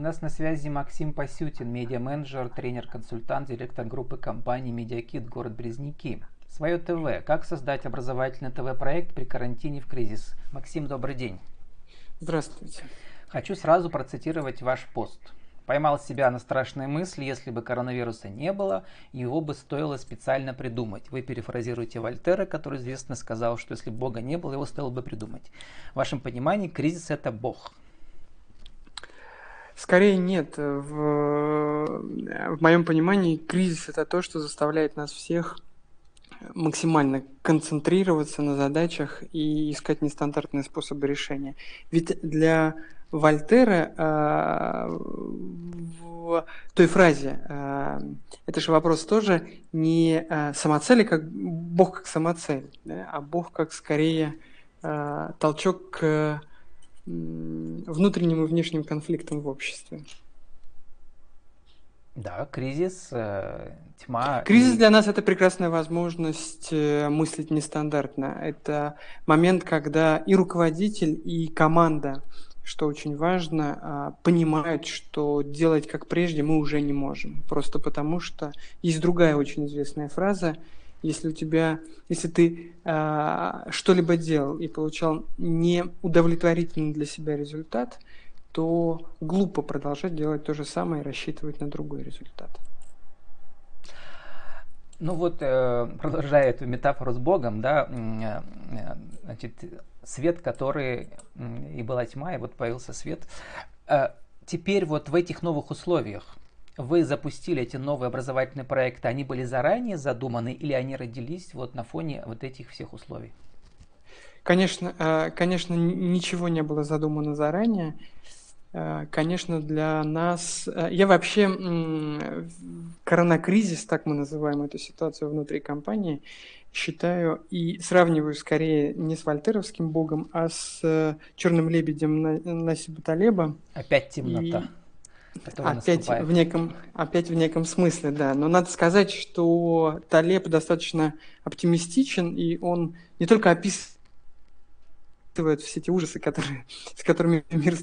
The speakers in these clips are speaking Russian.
у нас на связи Максим Пасютин, медиа-менеджер, тренер-консультант, директор группы компании «Медиакит. Город Березники». Свое ТВ. Как создать образовательный ТВ-проект при карантине в кризис? Максим, добрый день. Здравствуйте. Хочу сразу процитировать ваш пост. Поймал себя на страшные мысли, если бы коронавируса не было, его бы стоило специально придумать. Вы перефразируете Вольтера, который известно сказал, что если Бога не было, его стоило бы придумать. В вашем понимании кризис это Бог. Скорее нет. В, в моем понимании кризис это то, что заставляет нас всех максимально концентрироваться на задачах и искать нестандартные способы решения. Ведь для Вольтера э, в той фразе, э, это же вопрос тоже не э, самоцели, как Бог как самоцель, да, а Бог как скорее э, толчок к внутренним и внешним конфликтам в обществе. Да, кризис, э, тьма. Кризис и... для нас это прекрасная возможность э, мыслить нестандартно. Это момент, когда и руководитель, и команда, что очень важно, э, понимают, что делать как прежде мы уже не можем. Просто потому что есть другая очень известная фраза если у тебя, если ты э, что-либо делал и получал неудовлетворительный для себя результат, то глупо продолжать делать то же самое и рассчитывать на другой результат. Ну вот, э, продолжая эту метафору с Богом, да, э, значит, свет, который и была тьма, и вот появился свет. Э, теперь вот в этих новых условиях, вы запустили эти новые образовательные проекты, они были заранее задуманы или они родились вот на фоне вот этих всех условий? Конечно, э, конечно, ничего не было задумано заранее. Э, конечно, для нас... Э, я вообще... Коронакризис, так мы называем эту ситуацию внутри компании, считаю и сравниваю скорее не с вольтеровским богом, а с черным лебедем Насиба Талеба. Опять темнота. И опять в неком, опять в неком смысле, да. Но надо сказать, что Талеб достаточно оптимистичен, и он не только описывает все эти ужасы, которые, с которыми мир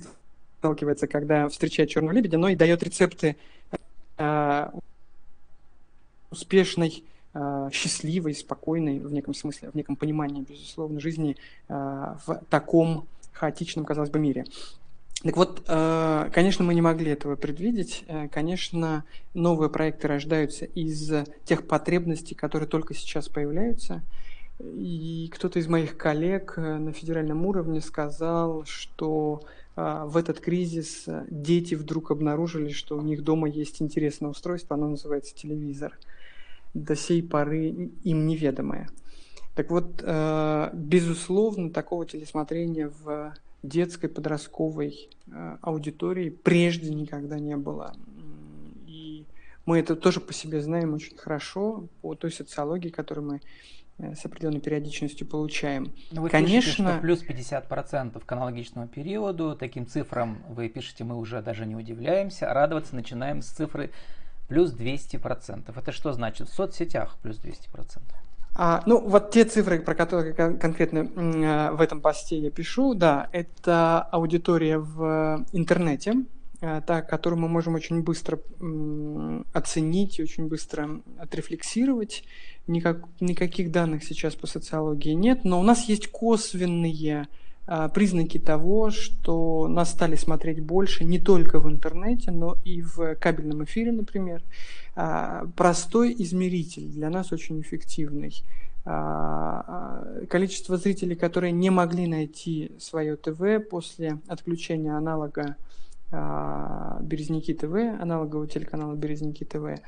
сталкивается, когда встречает черного лебедя, но и дает рецепты э, успешной, э, счастливой, спокойной, в неком смысле, в неком понимании, безусловно, жизни э, в таком хаотичном, казалось бы, мире. Так вот, э, конечно, мы не могли этого предвидеть. Э, конечно, новые проекты рождаются из тех потребностей, которые только сейчас появляются. И кто-то из моих коллег э, на федеральном уровне сказал, что в этот кризис дети вдруг обнаружили, что у них дома есть интересное устройство, оно называется телевизор. До сей поры им неведомое. Так вот, безусловно, такого телесмотрения в детской, подростковой э, аудитории прежде никогда не было. И мы это тоже по себе знаем очень хорошо, по той социологии, которую мы э, с определенной периодичностью получаем. Но вы Конечно, пишете, что плюс 50% к аналогичному периоду. Таким цифрам вы пишете, мы уже даже не удивляемся. Радоваться начинаем с цифры плюс 200%. Это что значит? В соцсетях плюс 200%. А, ну, вот те цифры, про которые кон- конкретно э, в этом посте я пишу, да, это аудитория в интернете, э, та, которую мы можем очень быстро оценить, очень быстро отрефлексировать. Никак, никаких данных сейчас по социологии нет, но у нас есть косвенные э, признаки того, что нас стали смотреть больше не только в интернете, но и в кабельном эфире, например. А, простой измеритель, для нас очень эффективный. А, а, количество зрителей, которые не могли найти свое ТВ после отключения аналога Березники ТВ, аналогового телеканала Березники ТВ,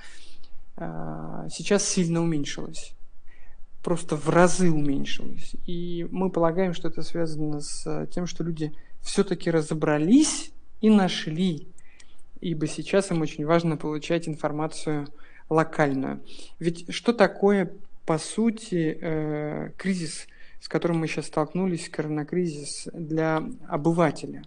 сейчас сильно уменьшилось. Просто в разы уменьшилось. И мы полагаем, что это связано с тем, что люди все-таки разобрались и нашли ибо сейчас им очень важно получать информацию локальную. Ведь что такое, по сути, э, кризис, с которым мы сейчас столкнулись, коронакризис для обывателя?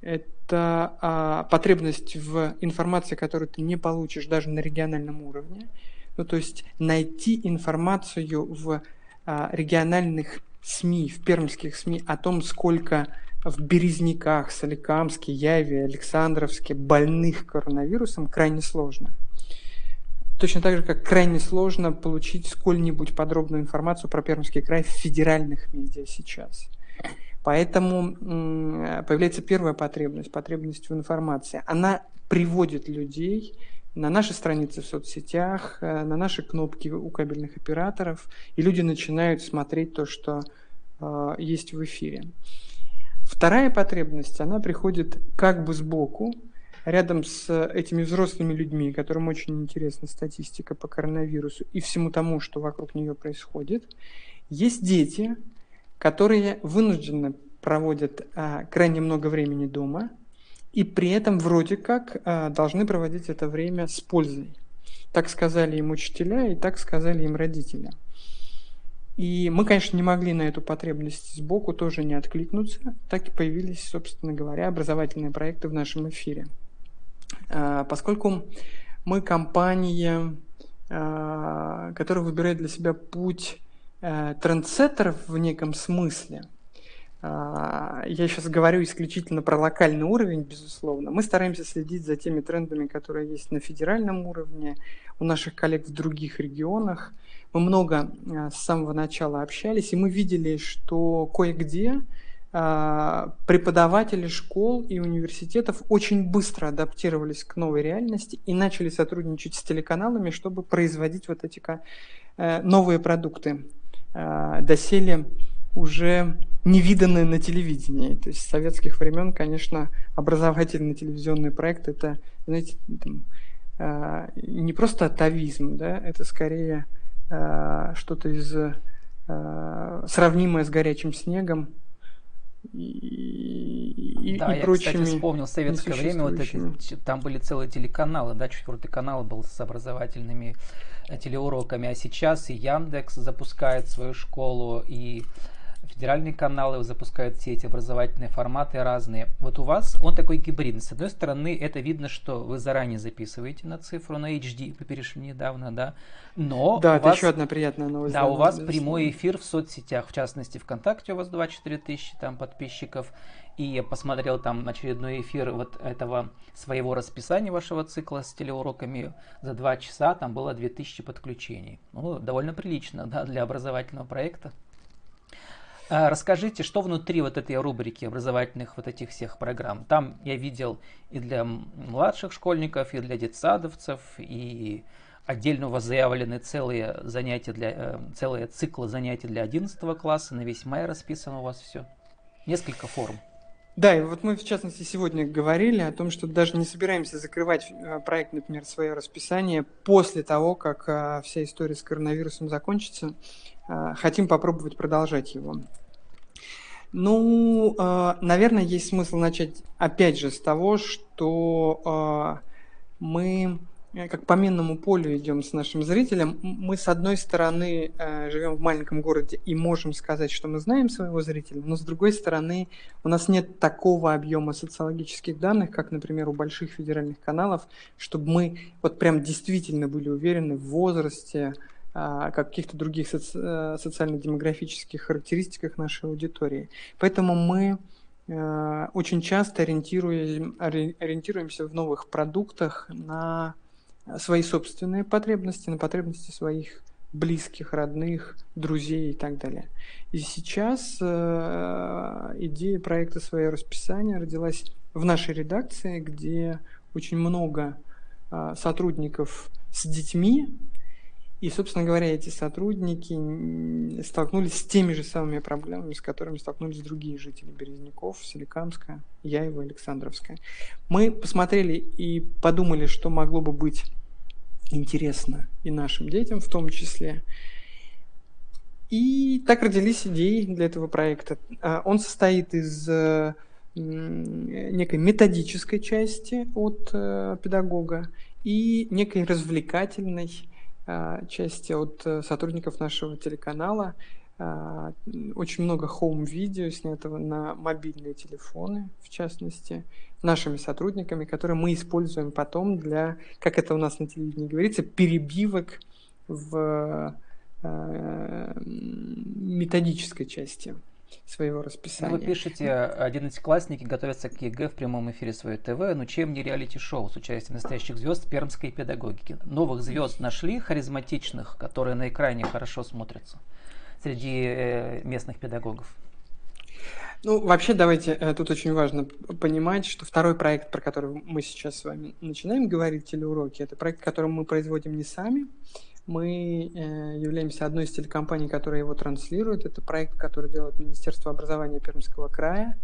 Это а, потребность в информации, которую ты не получишь даже на региональном уровне. Ну, то есть найти информацию в а, региональных СМИ, в пермских СМИ о том, сколько в Березняках, Соликамске, Яве, Александровске больных коронавирусом крайне сложно. Точно так же, как крайне сложно получить сколь-нибудь подробную информацию про Пермский край в федеральных медиа сейчас. Поэтому появляется первая потребность, потребность в информации. Она приводит людей на наши страницы в соцсетях, э, на наши кнопки у кабельных операторов, и люди начинают смотреть то, что э, есть в эфире. Вторая потребность, она приходит как бы сбоку, рядом с этими взрослыми людьми, которым очень интересна статистика по коронавирусу и всему тому, что вокруг нее происходит. Есть дети, которые вынуждены проводят а, крайне много времени дома и при этом вроде как а, должны проводить это время с пользой. Так сказали им учителя и так сказали им родители. И мы, конечно, не могли на эту потребность сбоку тоже не откликнуться. Так и появились, собственно говоря, образовательные проекты в нашем эфире. А, поскольку мы компания, а, которая выбирает для себя путь а, трендсеттеров в неком смысле, я сейчас говорю исключительно про локальный уровень, безусловно. Мы стараемся следить за теми трендами, которые есть на федеральном уровне, у наших коллег в других регионах – мы много а, с самого начала общались, и мы видели, что кое-где а, преподаватели школ и университетов очень быстро адаптировались к новой реальности и начали сотрудничать с телеканалами, чтобы производить вот эти э, новые продукты. А, доселе уже невиданные на телевидении. То есть с советских времен, конечно, образовательный телевизионный проект это, знаете, не просто атовизм, да, это скорее что-то из э, сравнимое с горячим снегом и, да, и я, прочими. кстати, вспомнил советское время, вот эти, там были целые телеканалы, да, четвертый канал был с образовательными э, телеуроками, а сейчас и Яндекс запускает свою школу, и федеральные каналы запускают все эти образовательные форматы разные. Вот у вас он такой гибридный. С одной стороны, это видно, что вы заранее записываете на цифру, на HD, вы перешли недавно, да, но... Да, это вас, еще одна приятная новость. Да, у вас прямой эфир в соцсетях, в частности, ВКонтакте у вас 24 тысячи там подписчиков, и я посмотрел там очередной эфир вот этого своего расписания вашего цикла с телеуроками за два часа, там было 2000 подключений. Ну, довольно прилично, да, для образовательного проекта. А, расскажите, что внутри вот этой рубрики образовательных вот этих всех программ? Там я видел и для младших школьников, и для детсадовцев, и отдельно у вас заявлены целые занятия для, э, целые циклы занятий для 11 класса, на весь май расписано у вас все. Несколько форм. Да, и вот мы, в частности, сегодня говорили о том, что даже не собираемся закрывать э, проект, например, свое расписание после того, как э, вся история с коронавирусом закончится. Э, хотим попробовать продолжать его. Ну, э, наверное, есть смысл начать опять же с того, что э, мы как по минному полю идем с нашим зрителем. Мы, с одной стороны, живем в маленьком городе и можем сказать, что мы знаем своего зрителя, но с другой стороны, у нас нет такого объема социологических данных, как, например, у больших федеральных каналов, чтобы мы вот прям действительно были уверены в возрасте, каких-то других соци- э, социально-демографических характеристиках нашей аудитории. Поэтому мы э, очень часто ориентируем, ориентируемся в новых продуктах на свои собственные потребности, на потребности своих близких, родных, друзей и так далее. И сейчас э, идея проекта «Свое расписание» родилась в нашей редакции, где очень много сотрудников с детьми, и, собственно говоря, эти сотрудники столкнулись с теми же самыми проблемами, с которыми столкнулись другие жители Березняков, Соликамска, Яева, Александровская. Мы посмотрели и подумали, что могло бы быть интересно и нашим детям в том числе. И так родились идеи для этого проекта. А, он состоит из некой методической части от э, педагога и некой развлекательной части от э, сотрудников нашего телеканала. А, очень много хоум-видео снятого на мобильные телефоны, в частности, нашими сотрудниками, которые мы используем потом для, как это у нас на телевидении говорится, перебивок в э, методической части. Своего расписания. Ну, вы пишете, одиннадцатиклассники готовятся к ЕГЭ в прямом эфире своей ТВ, ну чем не реалити-шоу с участием настоящих звезд пермской педагогики. Новых звезд нашли, харизматичных, которые на экране хорошо смотрятся среди э, местных педагогов. Ну, вообще, давайте, э, тут очень важно понимать, что второй проект, про который мы сейчас с вами начинаем говорить, телеуроки, это проект, который мы производим не сами, мы э, являемся одной из телекомпаний, которая его транслирует. Это проект, который делает Министерство образования Пермского края.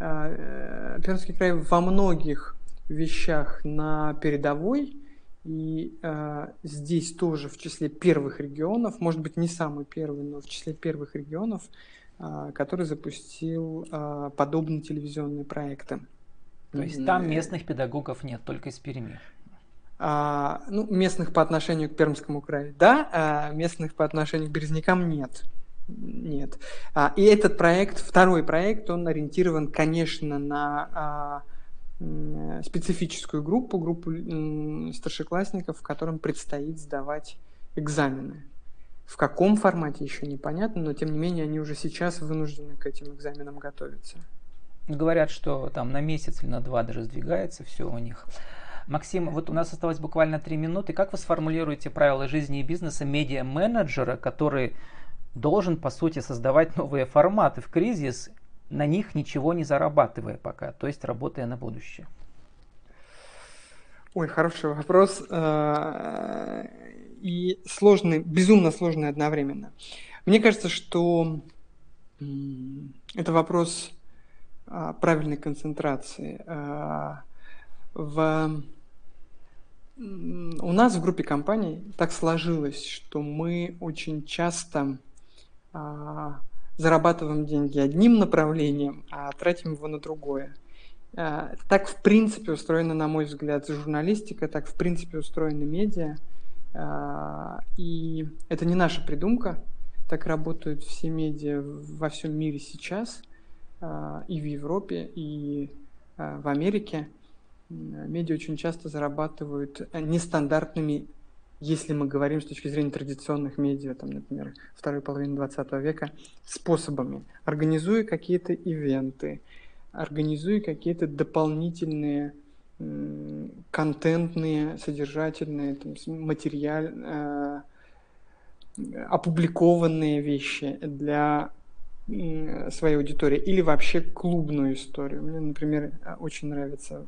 Э, Пермский край во многих вещах на передовой, и э, здесь тоже в числе первых регионов, может быть не самый первый, но в числе первых регионов, э, который запустил э, подобные телевизионные проекты. То есть там местных педагогов нет, только из Перми а, ну, местных по отношению к Пермскому краю, да, а местных по отношению к Березнякам нет. Нет. А, и этот проект, второй проект, он ориентирован, конечно, на а, специфическую группу, группу старшеклассников, которым предстоит сдавать экзамены. В каком формате еще непонятно, но тем не менее они уже сейчас вынуждены к этим экзаменам готовиться. Говорят, что там на месяц или на два даже сдвигается все у них. Максим, вот у нас осталось буквально три минуты. Как вы сформулируете правила жизни и бизнеса медиа-менеджера, который должен, по сути, создавать новые форматы в кризис, на них ничего не зарабатывая пока, то есть работая на будущее? Ой, хороший вопрос. Э, и сложный, безумно сложный одновременно. Мне кажется, что это вопрос а, правильной концентрации. Э, в у нас в группе компаний так сложилось, что мы очень часто а, зарабатываем деньги одним направлением, а тратим его на другое. А, так в принципе устроена, на мой взгляд, журналистика, так в принципе устроены медиа. А, и это не наша придумка, так работают все медиа во всем мире сейчас, а, и в Европе, и а, в Америке медиа очень часто зарабатывают э, нестандартными, если мы говорим с точки зрения традиционных медиа, там, например, второй половины 20 века, способами. Организуя какие-то ивенты, организуя какие-то дополнительные контентные, содержательные, там, материаль, э, опубликованные вещи для своей аудитории или вообще клубную историю. Мне, например, очень нравится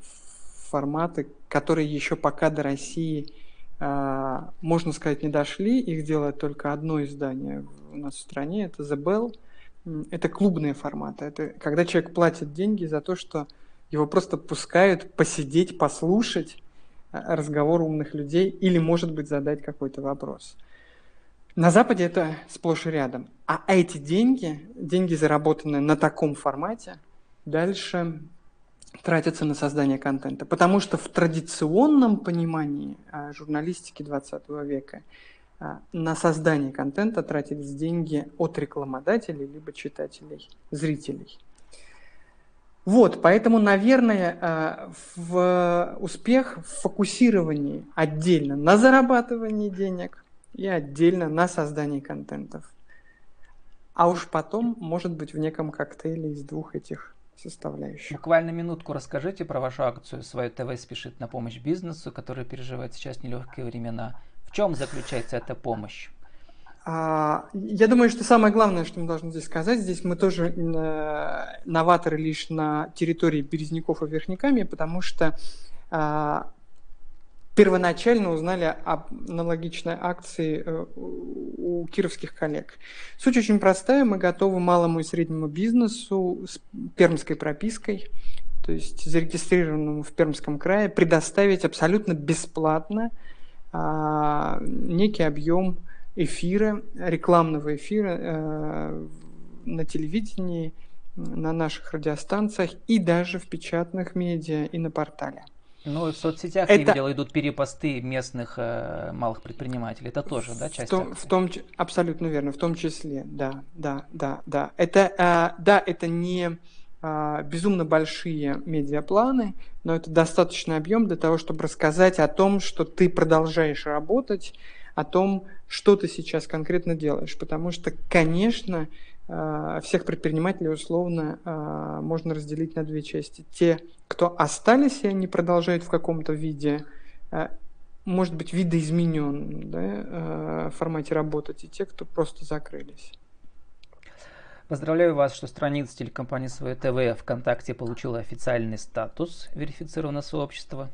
форматы, которые еще пока до России, а, можно сказать, не дошли. Их делает только одно издание у нас в стране, это The Bell. Это клубные форматы. Это когда человек платит деньги за то, что его просто пускают посидеть, послушать а, разговор умных людей или, может быть, задать какой-то вопрос. На Западе это сплошь и рядом. А эти деньги, деньги, заработанные на таком формате, дальше тратятся на создание контента. Потому что в традиционном понимании а, журналистики 20 века а, на создание контента тратились деньги от рекламодателей либо читателей, зрителей. Вот, поэтому, наверное, а, в успех в фокусировании отдельно на зарабатывании денег и отдельно на создании контентов. А уж потом, может быть, в неком коктейле из двух этих составляющих. Буквально минутку расскажите про вашу акцию «Свое ТВ спешит на помощь бизнесу», который переживает сейчас нелегкие времена. В чем заключается эта помощь? А, я думаю, что самое главное, что мы должны здесь сказать, здесь мы тоже э, новаторы лишь на территории Березняков и Верхняками, потому что а, первоначально узнали об аналогичной акции э, у кировских коллег. Суть очень простая. Мы готовы малому и среднему бизнесу с пермской пропиской, то есть зарегистрированному в Пермском крае, предоставить абсолютно бесплатно а, некий объем эфира, рекламного эфира э, на телевидении, на наших радиостанциях и даже в печатных медиа и на портале. Ну, в соцсетях, это... я видел, идут перепосты местных э, малых предпринимателей. Это тоже, да, часть в том, в том, Абсолютно верно, в том числе, да, да, да, да. Это, э, да, это не э, безумно большие медиапланы, но это достаточный объем для того, чтобы рассказать о том, что ты продолжаешь работать, о том, что ты сейчас конкретно делаешь. Потому что, конечно, э, всех предпринимателей условно э, можно разделить на две части. Те, кто остались и они продолжают в каком-то виде, может быть, видоизменен да, формате работать, и те, кто просто закрылись. Поздравляю вас, что страница телекомпании СВ ТВ ВКонтакте получила официальный статус верифицированного сообщества.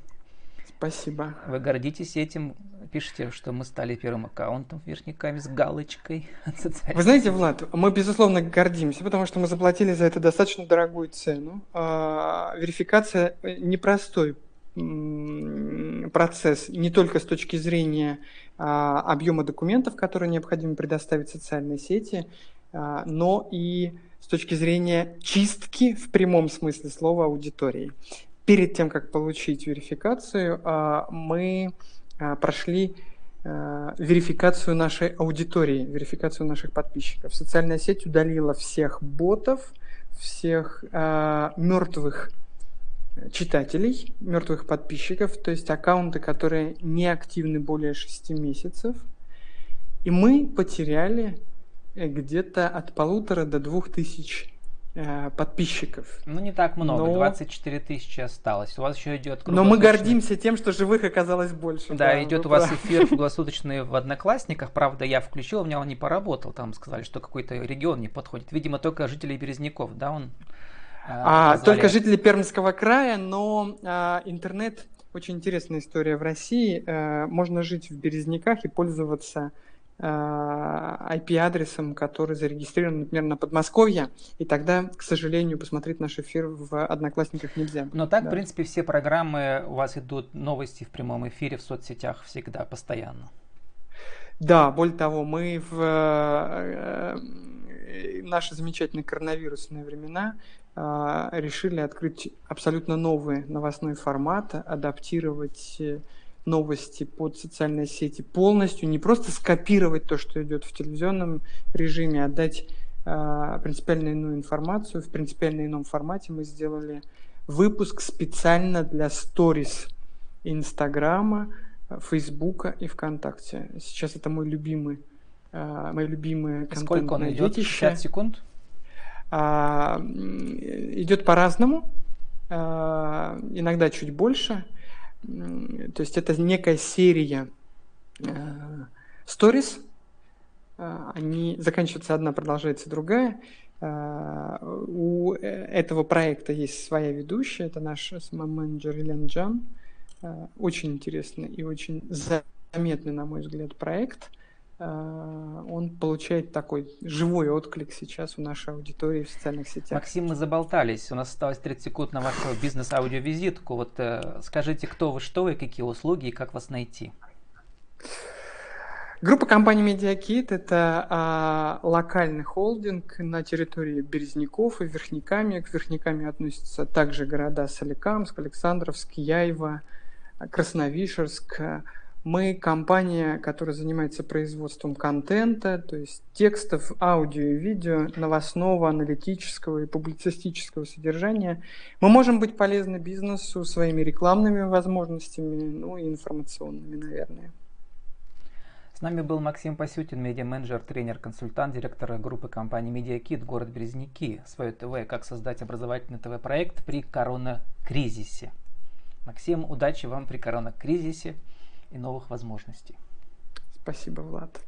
Спасибо. Вы гордитесь этим, пишите, что мы стали первым аккаунтом в Верхниками с галочкой. Вы знаете, Влад, мы безусловно гордимся, потому что мы заплатили за это достаточно дорогую цену. А, верификация непростой процесс не только с точки зрения а, объема документов, которые необходимо предоставить социальной сети, а, но и с точки зрения чистки в прямом смысле слова аудитории. Перед тем, как получить верификацию, а, мы а, прошли верификацию нашей аудитории, верификацию наших подписчиков. Социальная сеть удалила всех ботов, всех мертвых читателей, мертвых подписчиков, то есть аккаунты, которые не активны более 6 месяцев. И мы потеряли где-то от полутора до двух тысяч э, подписчиков. Ну, не так много, Но... 24 тысячи осталось. У вас еще идет Но мы гордимся тем, что живых оказалось больше. Да, да идет у вас правы. эфир круглосуточный в Одноклассниках. Правда, я включил, у меня он не поработал. Там сказали, что какой-то регион не подходит. Видимо, только жители Березняков, да, он э, а, Только жители Пермского края, но а, интернет очень интересная история в России. А, можно жить в Березняках и пользоваться IP-адресом, а, который зарегистрирован, например, на Подмосковье, и тогда, к сожалению, посмотреть наш эфир в Одноклассниках нельзя. Но так, да. в принципе, все программы у вас идут, новости в прямом эфире в соцсетях всегда, постоянно. Да, более того, мы в э, э, наши замечательные коронавирусные времена э, решили открыть абсолютно новый новостной формат, адаптировать новости под социальные сети полностью, не просто скопировать то, что идет в телевизионном режиме, а дать э, принципиально иную информацию. В принципиально ином формате мы сделали выпуск специально для сторис Инстаграма, Фейсбука и ВКонтакте. Сейчас это мой любимый, э, мои любимые Сколько он идет? 60 секунд? А, идет по-разному. А, иногда чуть больше. То есть это некая серия stories. Э, они заканчиваются одна, продолжается другая. Э, у этого проекта есть своя ведущая, это наш SMM-менеджер Елена Джан. Э, очень интересный и очень заметный, на мой взгляд, проект – Э, он получает такой живой отклик сейчас у нашей аудитории в социальных сетях. Максим, мы заболтались. У нас осталось 30 секунд на вашу бизнес-аудиовизитку. Вот э, скажите, кто вы, что вы, какие услуги и как вас найти? Группа компании MediaKit – это а, локальный холдинг на территории Березняков и Верхняками. К Верхняками относятся также города Соликамск, Александровск, Яйва, Красновишерск, мы компания, которая занимается производством контента, то есть текстов, аудио и видео, новостного, аналитического и публицистического содержания. Мы можем быть полезны бизнесу своими рекламными возможностями, ну и информационными, наверное. С нами был Максим Пасютин, медиа-менеджер, тренер, консультант, директор группы компании MediaKit, город Березники, свое ТВ, как создать образовательный ТВ-проект при коронакризисе. Максим, удачи вам при коронакризисе и новых возможностей. Спасибо, Влад.